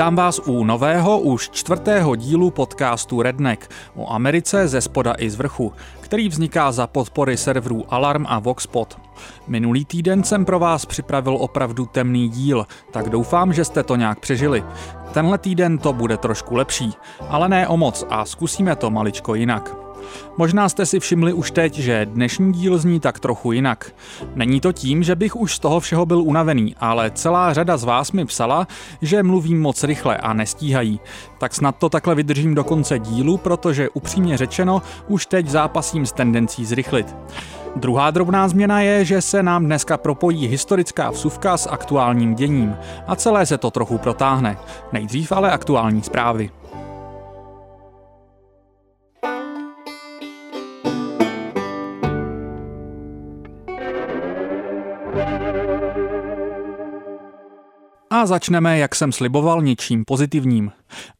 Vítám vás u nového, už čtvrtého dílu podcastu Redneck o Americe ze spoda i z vrchu, který vzniká za podpory serverů Alarm a Voxpot. Minulý týden jsem pro vás připravil opravdu temný díl, tak doufám, že jste to nějak přežili. Tenhle týden to bude trošku lepší, ale ne o moc a zkusíme to maličko jinak. Možná jste si všimli už teď, že dnešní díl zní tak trochu jinak. Není to tím, že bych už z toho všeho byl unavený, ale celá řada z vás mi psala, že mluvím moc rychle a nestíhají. Tak snad to takhle vydržím do konce dílu, protože upřímně řečeno už teď zápasím s tendencí zrychlit. Druhá drobná změna je, že se nám dneska propojí historická vsuvka s aktuálním děním a celé se to trochu protáhne. Nejdřív ale aktuální zprávy. A začneme, jak jsem sliboval, něčím pozitivním.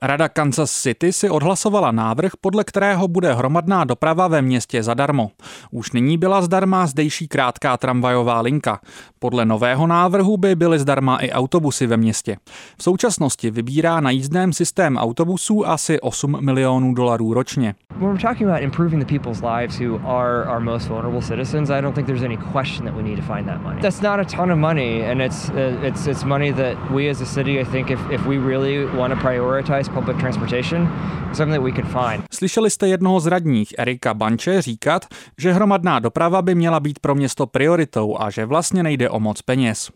Rada Kansas City si odhlasovala návrh, podle kterého bude hromadná doprava ve městě zadarmo. Už nyní byla zdarma zdejší krátká tramvajová linka. Podle nového návrhu by byly zdarma i autobusy ve městě. V současnosti vybírá na jízdném systém autobusů asi 8 milionů dolarů ročně. That's not a ton of money and it's uh, it's it's money that we as a city I think if if we really want to prioritize Slyšeli jste jednoho z radních, Erika Banče, říkat, že hromadná doprava by měla být pro město prioritou a že vlastně nejde o moc peněz.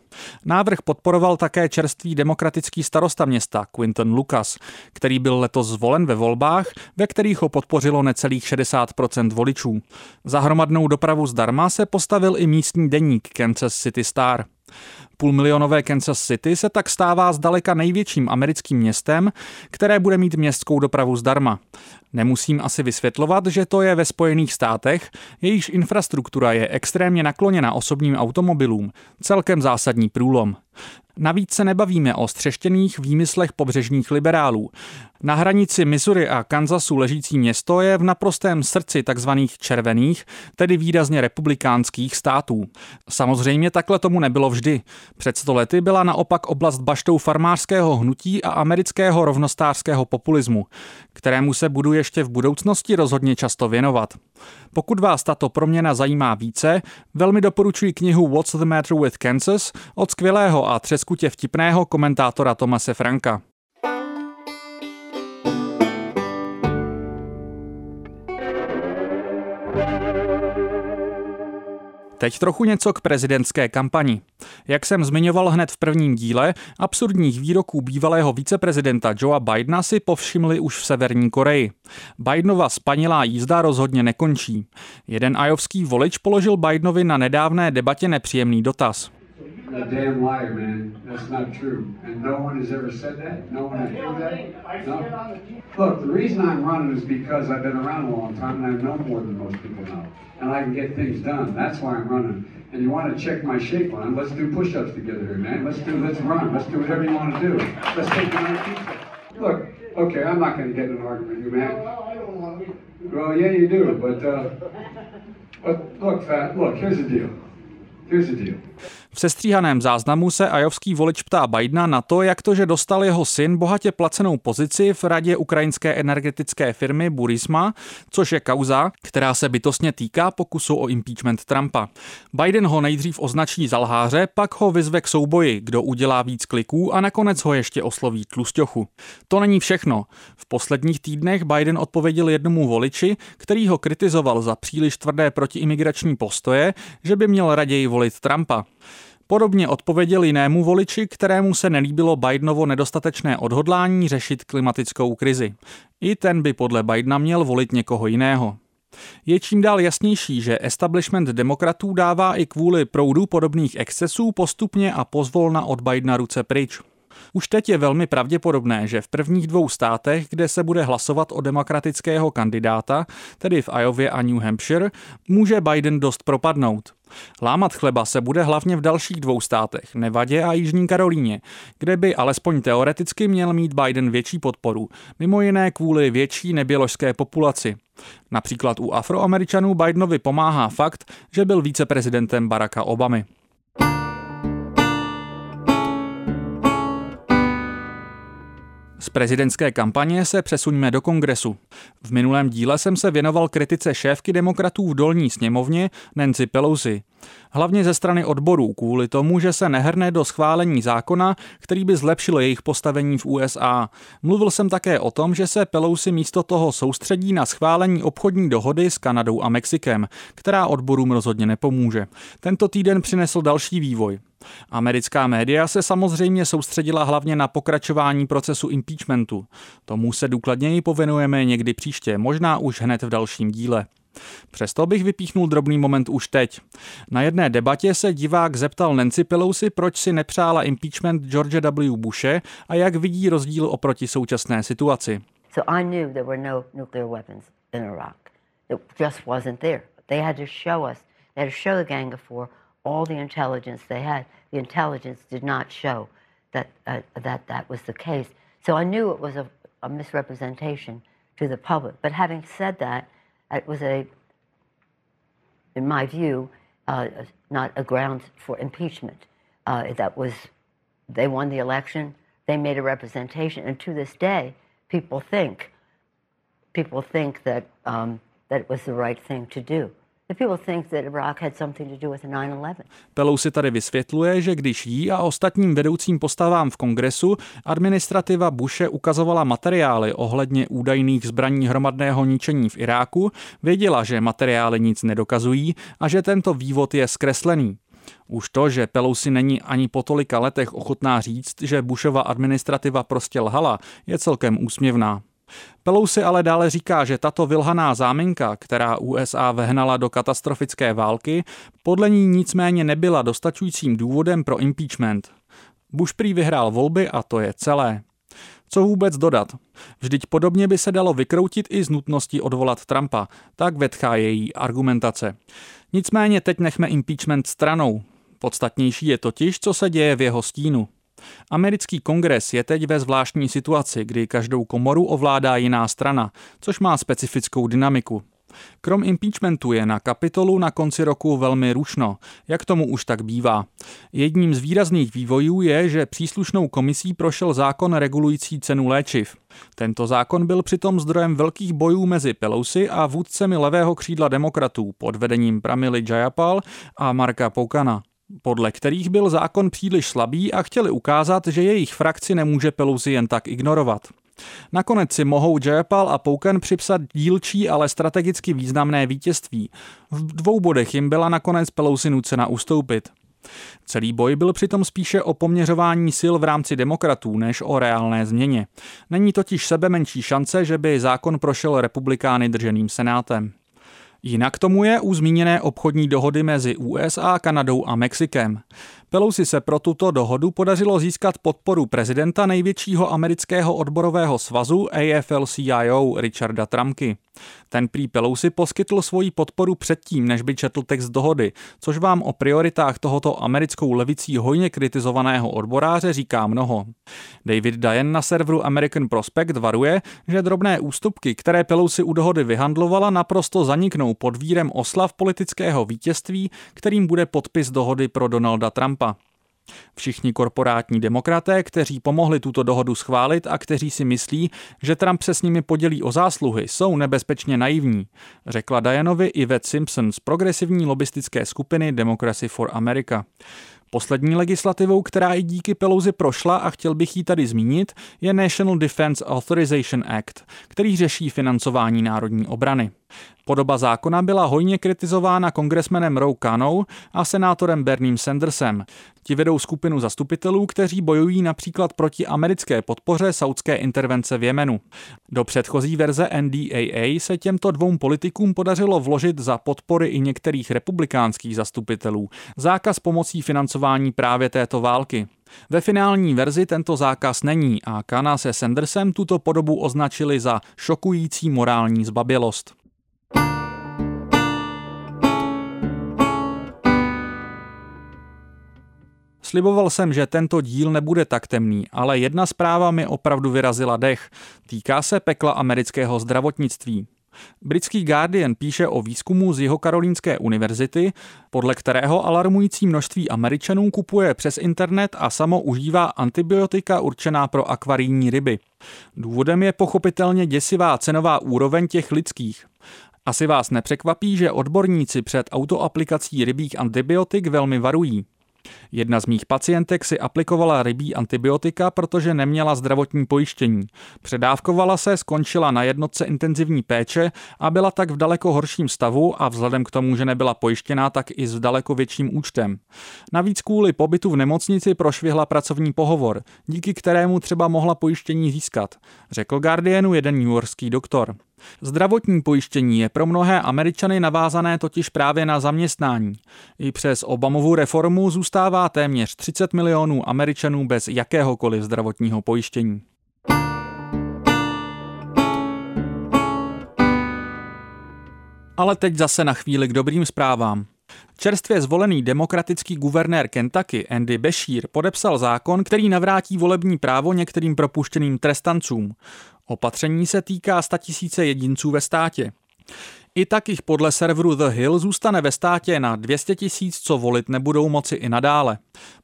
Návrh podporoval také čerstvý demokratický starosta města Quinton Lucas, který byl letos zvolen ve volbách, ve kterých ho podpořilo necelých 60% voličů. Za hromadnou dopravu zdarma se postavil i místní deník Kansas City Star. Půlmilionové Kansas City se tak stává zdaleka největším americkým městem, které bude mít městskou dopravu zdarma. Nemusím asi vysvětlovat, že to je ve Spojených státech, jejíž infrastruktura je extrémně nakloněna osobním automobilům, celkem zásadní průlom. Navíc se nebavíme o střeštěných výmyslech pobřežních liberálů. Na hranici Missouri a Kansasu ležící město je v naprostém srdci tzv. červených, tedy výrazně republikánských států. Samozřejmě takhle tomu nebylo vždy. Před sto lety byla naopak oblast baštou farmářského hnutí a amerického rovnostářského populismu, kterému se budu ještě v budoucnosti rozhodně často věnovat. Pokud vás tato proměna zajímá více, velmi doporučuji knihu What's the Matter with Kansas od skvělého a třeskutě vtipného komentátora Tomase Franka. Teď trochu něco k prezidentské kampani. Jak jsem zmiňoval hned v prvním díle, absurdních výroků bývalého viceprezidenta Joea Bidena si povšimli už v Severní Koreji. Bidenova spanilá jízda rozhodně nekončí. Jeden ajovský volič položil Bidenovi na nedávné debatě nepříjemný dotaz a damn liar, man. That's not true. And no one has ever said that? No one has heard that? No? Look, the reason I'm running is because I've been around a long time and I know more than most people know. And I can get things done. That's why I'm running. And you want to check my shape on, let's do push-ups together here, man. Let's do, let's run. Let's do whatever you want to do. Let's take the pizza. Look, okay, I'm not going to get in an argument with you, man. Well, yeah, you do, but, uh, but look, fat, look, here's the deal. Here's the deal. V sestříhaném záznamu se ajovský volič ptá Bidena na to, jak to, že dostal jeho syn bohatě placenou pozici v radě ukrajinské energetické firmy Burisma, což je kauza, která se bytostně týká pokusu o impeachment Trumpa. Biden ho nejdřív označí za lháře, pak ho vyzve k souboji, kdo udělá víc kliků a nakonec ho ještě osloví tlusťochu. To není všechno. V posledních týdnech Biden odpověděl jednomu voliči, který ho kritizoval za příliš tvrdé protiimigrační postoje, že by měl raději volit Trumpa. Podobně odpověděl jinému voliči, kterému se nelíbilo Bidenovo nedostatečné odhodlání řešit klimatickou krizi. I ten by podle Bidena měl volit někoho jiného. Je čím dál jasnější, že establishment demokratů dává i kvůli proudu podobných excesů postupně a pozvolna od Bidena ruce pryč. Už teď je velmi pravděpodobné, že v prvních dvou státech, kde se bude hlasovat o demokratického kandidáta, tedy v Iově a New Hampshire, může Biden dost propadnout. Lámat chleba se bude hlavně v dalších dvou státech, Nevadě a Jižní Karolíně, kde by alespoň teoreticky měl mít Biden větší podporu, mimo jiné kvůli větší neběložské populaci. Například u afroameričanů Bidenovi pomáhá fakt, že byl víceprezidentem Baracka Obamy. Z prezidentské kampaně se přesuňme do kongresu. V minulém díle jsem se věnoval kritice šéfky demokratů v dolní sněmovně Nancy Pelosi. Hlavně ze strany odborů kvůli tomu, že se nehrne do schválení zákona, který by zlepšil jejich postavení v USA. Mluvil jsem také o tom, že se Pelosi místo toho soustředí na schválení obchodní dohody s Kanadou a Mexikem, která odborům rozhodně nepomůže. Tento týden přinesl další vývoj. Americká média se samozřejmě soustředila hlavně na pokračování procesu impeachmentu. Tomu se důkladněji povenujeme někdy příště, možná už hned v dalším díle. Přesto bych vypíchnul drobný moment už teď. Na jedné debatě se divák zeptal Nancy Pelosi, proč si nepřála impeachment George W. Bushe a jak vidí rozdíl oproti současné situaci. So I knew there were no nuclear weapons in Iraq. It just wasn't there. They had to show us, they had to show the Gang of Four all the intelligence they had. The intelligence did not show that uh, that that was the case. So I knew it was a, a misrepresentation to the public. But having said that, it was a, in my view, uh, not a ground for impeachment. Uh, that was, they won the election, they made a representation, and to this day, people think, people think that um, that it was the right thing to do. Pelosi tady vysvětluje, že když jí a ostatním vedoucím postavám v kongresu administrativa Bushe ukazovala materiály ohledně údajných zbraní hromadného ničení v Iráku, věděla, že materiály nic nedokazují a že tento vývod je zkreslený. Už to, že Pelosi není ani po tolika letech ochotná říct, že Bushova administrativa prostě lhala, je celkem úsměvná. Pelosi ale dále říká, že tato vylhaná záminka, která USA vehnala do katastrofické války, podle ní nicméně nebyla dostačujícím důvodem pro impeachment. Bush prý vyhrál volby a to je celé. Co vůbec dodat? Vždyť podobně by se dalo vykroutit i z nutnosti odvolat Trumpa, tak vetchá její argumentace. Nicméně teď nechme impeachment stranou. Podstatnější je totiž, co se děje v jeho stínu. Americký kongres je teď ve zvláštní situaci, kdy každou komoru ovládá jiná strana, což má specifickou dynamiku. Krom impeachmentu je na kapitolu na konci roku velmi rušno, jak tomu už tak bývá. Jedním z výrazných vývojů je, že příslušnou komisí prošel zákon regulující cenu léčiv. Tento zákon byl přitom zdrojem velkých bojů mezi Pelosi a vůdcemi levého křídla demokratů pod vedením Pramily Jayapal a Marka Poukana podle kterých byl zákon příliš slabý a chtěli ukázat, že jejich frakci nemůže Pelosi jen tak ignorovat. Nakonec si mohou Jayapal a Pouken připsat dílčí, ale strategicky významné vítězství. V dvou bodech jim byla nakonec Pelosi nucena ustoupit. Celý boj byl přitom spíše o poměřování sil v rámci demokratů než o reálné změně. Není totiž sebe menší šance, že by zákon prošel republikány drženým senátem. Jinak tomu je u zmíněné obchodní dohody mezi USA, Kanadou a Mexikem. Pelosi se pro tuto dohodu podařilo získat podporu prezidenta největšího amerického odborového svazu AFL-CIO Richarda Trumky. Ten prý Pelosi poskytl svoji podporu předtím, než by četl text dohody, což vám o prioritách tohoto americkou levicí hojně kritizovaného odboráře říká mnoho. David Dayen na serveru American Prospect varuje, že drobné ústupky, které Pelosi u dohody vyhandlovala, naprosto zaniknou pod vírem oslav politického vítězství, kterým bude podpis dohody pro Donalda Trumpa. Všichni korporátní demokraté, kteří pomohli tuto dohodu schválit a kteří si myslí, že Trump se s nimi podělí o zásluhy, jsou nebezpečně naivní, řekla Dianovi Yvette Simpson z progresivní lobistické skupiny Democracy for America. Poslední legislativou, která i díky Pelouzi prošla a chtěl bych ji tady zmínit, je National Defense Authorization Act, který řeší financování národní obrany. Podoba zákona byla hojně kritizována kongresmenem Roe Kanou a senátorem Berním Sandersem. Ti vedou skupinu zastupitelů, kteří bojují například proti americké podpoře saudské intervence v Jemenu. Do předchozí verze NDAA se těmto dvou politikům podařilo vložit za podpory i některých republikánských zastupitelů zákaz pomocí financování právě této války. Ve finální verzi tento zákaz není a Kana se Sandersem tuto podobu označili za šokující morální zbabělost. Sliboval jsem, že tento díl nebude tak temný, ale jedna zpráva mi opravdu vyrazila dech. Týká se pekla amerického zdravotnictví. Britský Guardian píše o výzkumu z jeho Karolínské univerzity, podle kterého alarmující množství Američanů kupuje přes internet a samo užívá antibiotika určená pro akvarijní ryby. Důvodem je pochopitelně děsivá cenová úroveň těch lidských. Asi vás nepřekvapí, že odborníci před autoaplikací rybích antibiotik velmi varují. Jedna z mých pacientek si aplikovala rybí antibiotika, protože neměla zdravotní pojištění. Předávkovala se, skončila na jednotce intenzivní péče a byla tak v daleko horším stavu a vzhledem k tomu, že nebyla pojištěná, tak i s daleko větším účtem. Navíc kvůli pobytu v nemocnici prošvihla pracovní pohovor, díky kterému třeba mohla pojištění získat, řekl Guardianu jeden newyorský doktor. Zdravotní pojištění je pro mnohé Američany navázané totiž právě na zaměstnání. I přes Obamovu reformu zůstává téměř 30 milionů Američanů bez jakéhokoliv zdravotního pojištění. Ale teď zase na chvíli k dobrým zprávám. Čerstvě zvolený demokratický guvernér Kentucky Andy Beshear podepsal zákon, který navrátí volební právo některým propuštěným trestancům. Opatření se týká tisíce jedinců ve státě. I tak jich podle serveru The Hill zůstane ve státě na 200 tisíc, co volit nebudou moci i nadále.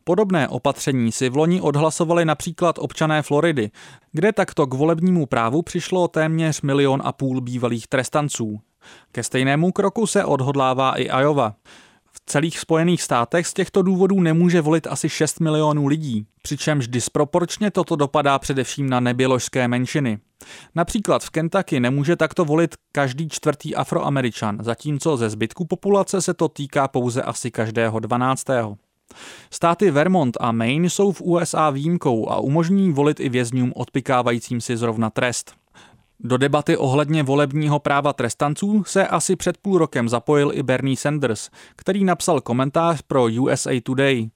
Podobné opatření si v loni odhlasovali například občané Floridy, kde takto k volebnímu právu přišlo téměř milion a půl bývalých trestanců. Ke stejnému kroku se odhodlává i Iowa. Celých Spojených státech z těchto důvodů nemůže volit asi 6 milionů lidí, přičemž disproporčně toto dopadá především na neběložské menšiny. Například v Kentucky nemůže takto volit každý čtvrtý afroameričan, zatímco ze zbytku populace se to týká pouze asi každého dvanáctého. Státy Vermont a Maine jsou v USA výjimkou a umožní volit i vězňům odpikávajícím si zrovna trest. Do debaty ohledně volebního práva trestanců se asi před půl rokem zapojil i Bernie Sanders, který napsal komentář pro USA Today.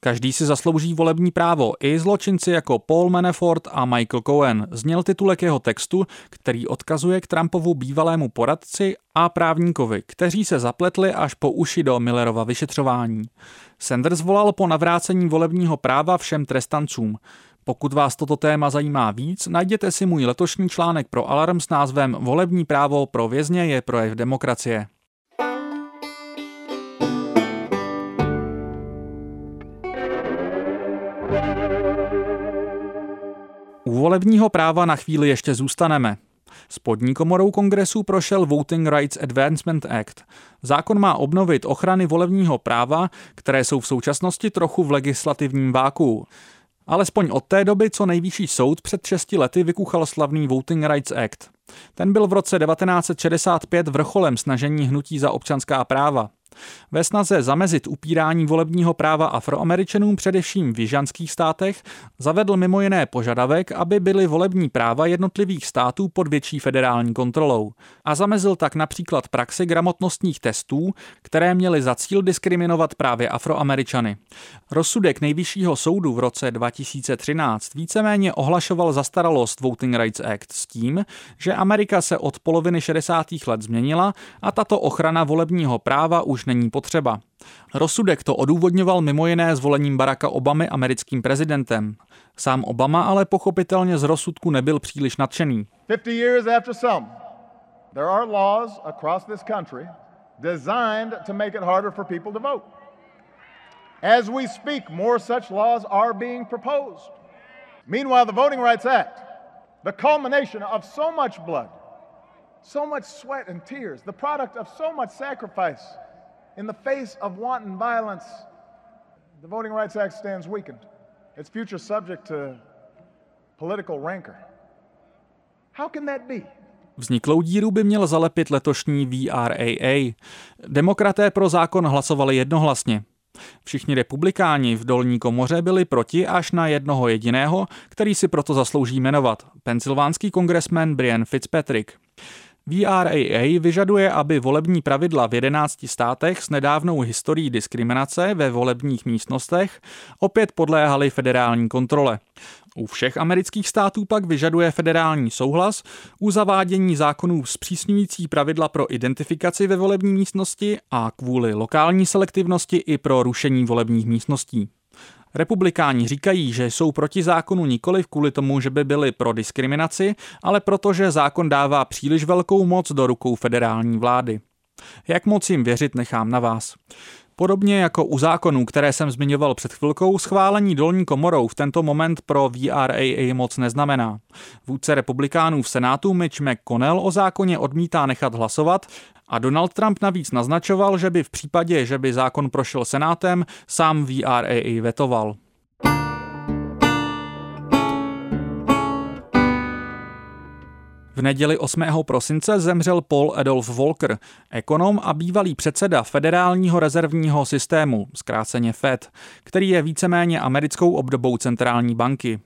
Každý si zaslouží volební právo, i zločinci jako Paul Manafort a Michael Cohen, zněl titulek jeho textu, který odkazuje k Trumpovu bývalému poradci a právníkovi, kteří se zapletli až po uši do Millerova vyšetřování. Sanders volal po navrácení volebního práva všem trestancům. Pokud vás toto téma zajímá víc, najděte si můj letošní článek pro Alarm s názvem Volební právo pro vězně je projev demokracie. U volebního práva na chvíli ještě zůstaneme. Spodní komorou kongresu prošel Voting Rights Advancement Act. Zákon má obnovit ochrany volebního práva, které jsou v současnosti trochu v legislativním váku. Alespoň od té doby, co nejvyšší soud před 6 lety vykuchal slavný Voting Rights Act. Ten byl v roce 1965 vrcholem snažení hnutí za občanská práva. Ve snaze zamezit upírání volebního práva afroameričanům především v jižanských státech zavedl mimo jiné požadavek, aby byly volební práva jednotlivých států pod větší federální kontrolou a zamezil tak například praxi gramotnostních testů, které měly za cíl diskriminovat právě afroameričany. Rozsudek nejvyššího soudu v roce 2013 víceméně ohlašoval zastaralost Voting Rights Act s tím, že Amerika se od poloviny 60. let změnila a tato ochrana volebního práva už není potřeba. Rozsudek to odůvodňoval mimo jiné zvolením Baracka Obamy americkým prezidentem. Sám Obama ale pochopitelně z rozsudku nebyl příliš nadšený. 50 years after some, there are laws across this country designed to make it harder for people to vote. As we speak, more such laws are being proposed. Meanwhile, the Voting Rights Act, the culmination of so much blood, so much sweat and tears, the product of so much sacrifice in the face of wanton violence, the Voting Rights Act stands weakened. Its future subject to political rancor. How can that be? Vzniklou díru by měl zalepit letošní VRAA. Demokraté pro zákon hlasovali jednohlasně. Všichni republikáni v dolní komoře byli proti až na jednoho jediného, který si proto zaslouží jmenovat, pensylvánský kongresmen Brian Fitzpatrick. VRAA vyžaduje, aby volební pravidla v 11 státech s nedávnou historií diskriminace ve volebních místnostech opět podléhaly federální kontrole. U všech amerických států pak vyžaduje federální souhlas u zavádění zákonů zpřísňující pravidla pro identifikaci ve volební místnosti a kvůli lokální selektivnosti i pro rušení volebních místností. Republikáni říkají, že jsou proti zákonu nikoli kvůli tomu, že by byli pro diskriminaci, ale protože zákon dává příliš velkou moc do rukou federální vlády. Jak moc jim věřit, nechám na vás. Podobně jako u zákonů, které jsem zmiňoval před chvilkou, schválení dolní komorou v tento moment pro VRAA moc neznamená. Vůdce republikánů v Senátu Mitch McConnell o zákoně odmítá nechat hlasovat a Donald Trump navíc naznačoval, že by v případě, že by zákon prošel Senátem, sám VRAA vetoval. V neděli 8. prosince zemřel Paul Adolf Volcker, ekonom a bývalý předseda Federálního rezervního systému, zkráceně FED, který je víceméně americkou obdobou centrální banky.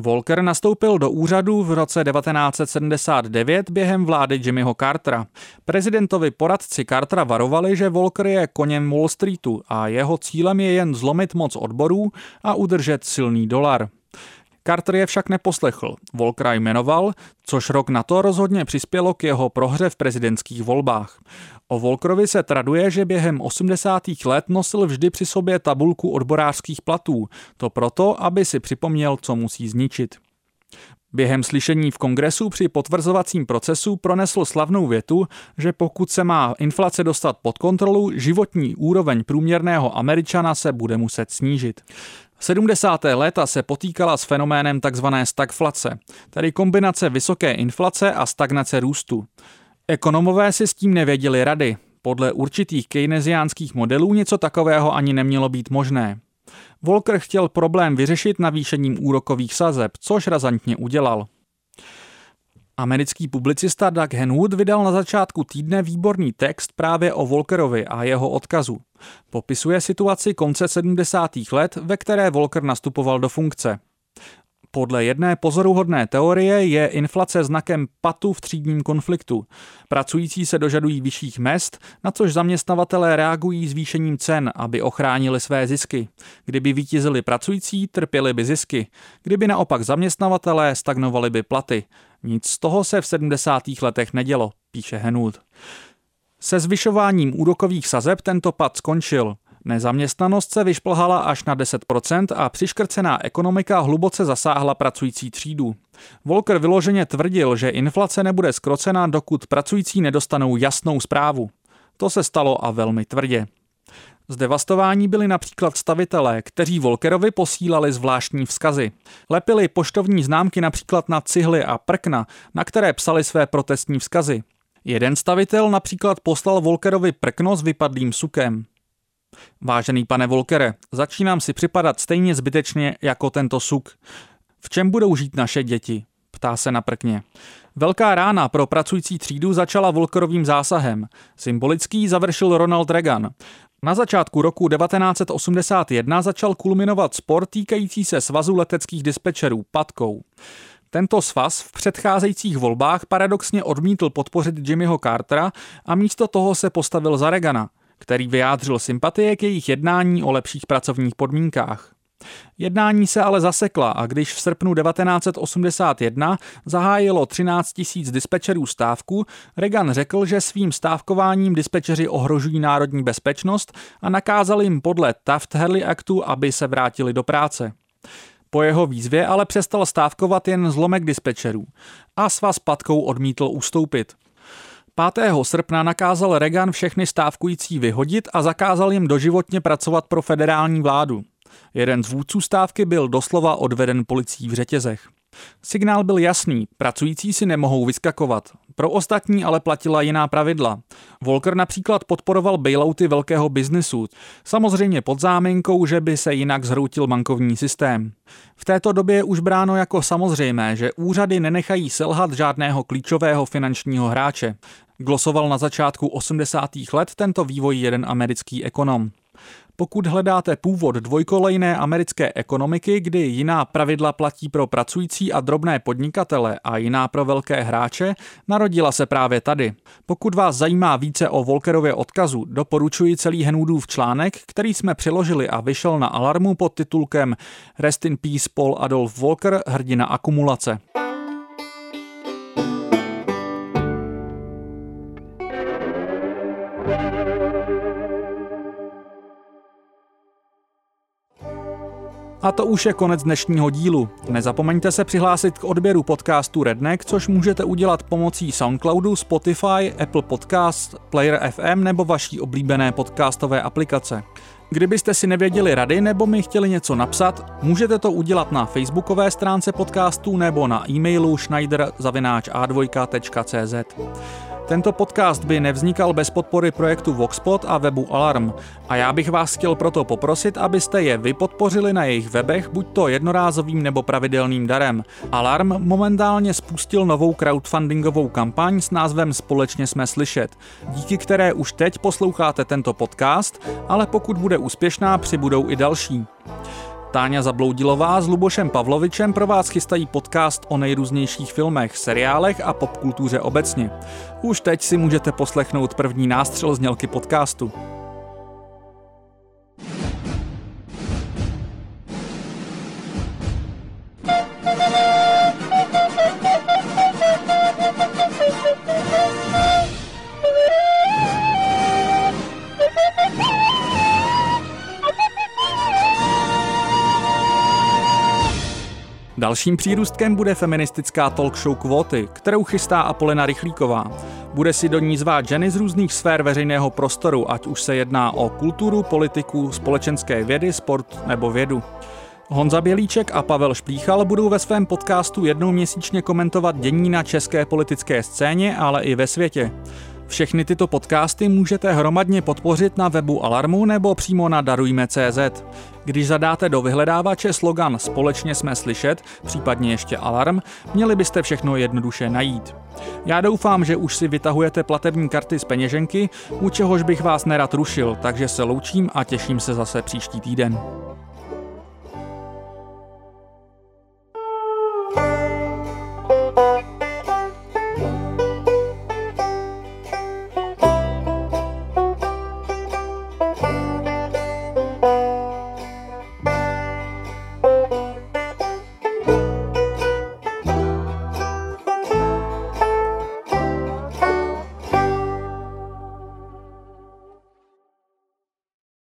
Volcker nastoupil do úřadu v roce 1979 během vlády Jimmyho Cartera. Prezidentovi poradci Cartera varovali, že Volcker je koněm Wall Streetu a jeho cílem je jen zlomit moc odborů a udržet silný dolar. Carter je však neposlechl. Volkra jmenoval, což rok na to rozhodně přispělo k jeho prohře v prezidentských volbách. O Volkrovi se traduje, že během 80. let nosil vždy při sobě tabulku odborářských platů. To proto, aby si připomněl, co musí zničit. Během slyšení v kongresu při potvrzovacím procesu pronesl slavnou větu, že pokud se má inflace dostat pod kontrolu, životní úroveň průměrného Američana se bude muset snížit. 70. léta se potýkala s fenoménem tzv. stagflace, tedy kombinace vysoké inflace a stagnace růstu. Ekonomové si s tím nevěděli rady. Podle určitých keynesiánských modelů něco takového ani nemělo být možné. Volker chtěl problém vyřešit navýšením úrokových sazeb, což razantně udělal. Americký publicista Doug Henwood vydal na začátku týdne výborný text právě o Volkerovi a jeho odkazu. Popisuje situaci konce 70. let, ve které Volker nastupoval do funkce. Podle jedné pozoruhodné teorie je inflace znakem patu v třídním konfliktu. Pracující se dožadují vyšších mest, na což zaměstnavatelé reagují zvýšením cen, aby ochránili své zisky. Kdyby vítězili pracující, trpěli by zisky. Kdyby naopak zaměstnavatelé, stagnovali by platy. Nic z toho se v 70. letech nedělo, píše Henwood. Se zvyšováním úrokových sazeb tento pad skončil. Nezaměstnanost se vyšplhala až na 10% a přiškrcená ekonomika hluboce zasáhla pracující třídu. Volker vyloženě tvrdil, že inflace nebude skrocená, dokud pracující nedostanou jasnou zprávu. To se stalo a velmi tvrdě. Zdevastování byli například stavitelé, kteří Volkerovi posílali zvláštní vzkazy. Lepili poštovní známky například na cihly a prkna, na které psali své protestní vzkazy. Jeden stavitel například poslal Volkerovi prkno s vypadlým sukem. Vážený pane Volkere, začínám si připadat stejně zbytečně jako tento suk. V čem budou žít naše děti? Ptá se na prkně. Velká rána pro pracující třídu začala Volkerovým zásahem. Symbolický završil Ronald Reagan. Na začátku roku 1981 začal kulminovat spor týkající se svazu leteckých dispečerů Patkou. Tento svaz v předcházejících volbách paradoxně odmítl podpořit Jimmyho Cartera a místo toho se postavil za Reagana – který vyjádřil sympatie k jejich jednání o lepších pracovních podmínkách. Jednání se ale zasekla a když v srpnu 1981 zahájilo 13 tisíc dispečerů stávku, Reagan řekl, že svým stávkováním dispečeři ohrožují národní bezpečnost a nakázal jim podle Taft-Hartley Actu, aby se vrátili do práce. Po jeho výzvě ale přestal stávkovat jen zlomek dispečerů a svaz patkou odmítl ustoupit. 5. srpna nakázal Reagan všechny stávkující vyhodit a zakázal jim doživotně pracovat pro federální vládu. Jeden z vůdců stávky byl doslova odveden policií v řetězech. Signál byl jasný, pracující si nemohou vyskakovat. Pro ostatní ale platila jiná pravidla. Volker například podporoval bailouty velkého biznesu, samozřejmě pod záminkou, že by se jinak zhroutil bankovní systém. V této době je už bráno jako samozřejmé, že úřady nenechají selhat žádného klíčového finančního hráče. Glosoval na začátku 80. let tento vývoj jeden americký ekonom. Pokud hledáte původ dvojkolejné americké ekonomiky, kdy jiná pravidla platí pro pracující a drobné podnikatele a jiná pro velké hráče, narodila se právě tady. Pokud vás zajímá více o Volkerově odkazu, doporučuji celý Henwoodův článek, který jsme přiložili a vyšel na Alarmu pod titulkem Rest in Peace Paul Adolf Volker, hrdina akumulace. A to už je konec dnešního dílu. Nezapomeňte se přihlásit k odběru podcastu Redneck, což můžete udělat pomocí Soundcloudu, Spotify, Apple Podcast, Player FM nebo vaší oblíbené podcastové aplikace. Kdybyste si nevěděli rady nebo mi chtěli něco napsat, můžete to udělat na facebookové stránce podcastu nebo na e-mailu schneider.a2.cz. Tento podcast by nevznikal bez podpory projektu Voxpot a webu Alarm a já bych vás chtěl proto poprosit, abyste je vy podpořili na jejich webech buď to jednorázovým nebo pravidelným darem. Alarm momentálně spustil novou crowdfundingovou kampaň s názvem Společně jsme slyšet, díky které už teď posloucháte tento podcast, ale pokud bude úspěšná, přibudou i další. Táňa Zabloudilová s Lubošem Pavlovičem pro vás chystají podcast o nejrůznějších filmech, seriálech a popkultuře obecně. Už teď si můžete poslechnout první nástřel znělky podcastu. Dalším přírůstkem bude feministická talk show Kvóty, kterou chystá Apolena Rychlíková. Bude si do ní zvát ženy z různých sfér veřejného prostoru, ať už se jedná o kulturu, politiku, společenské vědy, sport nebo vědu. Honza Bělíček a Pavel Šplíchal budou ve svém podcastu jednou měsíčně komentovat dění na české politické scéně, ale i ve světě. Všechny tyto podcasty můžete hromadně podpořit na webu Alarmu nebo přímo na darujme.cz. Když zadáte do vyhledávače slogan Společně jsme slyšet, případně ještě Alarm, měli byste všechno jednoduše najít. Já doufám, že už si vytahujete platební karty z peněženky, u čehož bych vás nerad rušil, takže se loučím a těším se zase příští týden.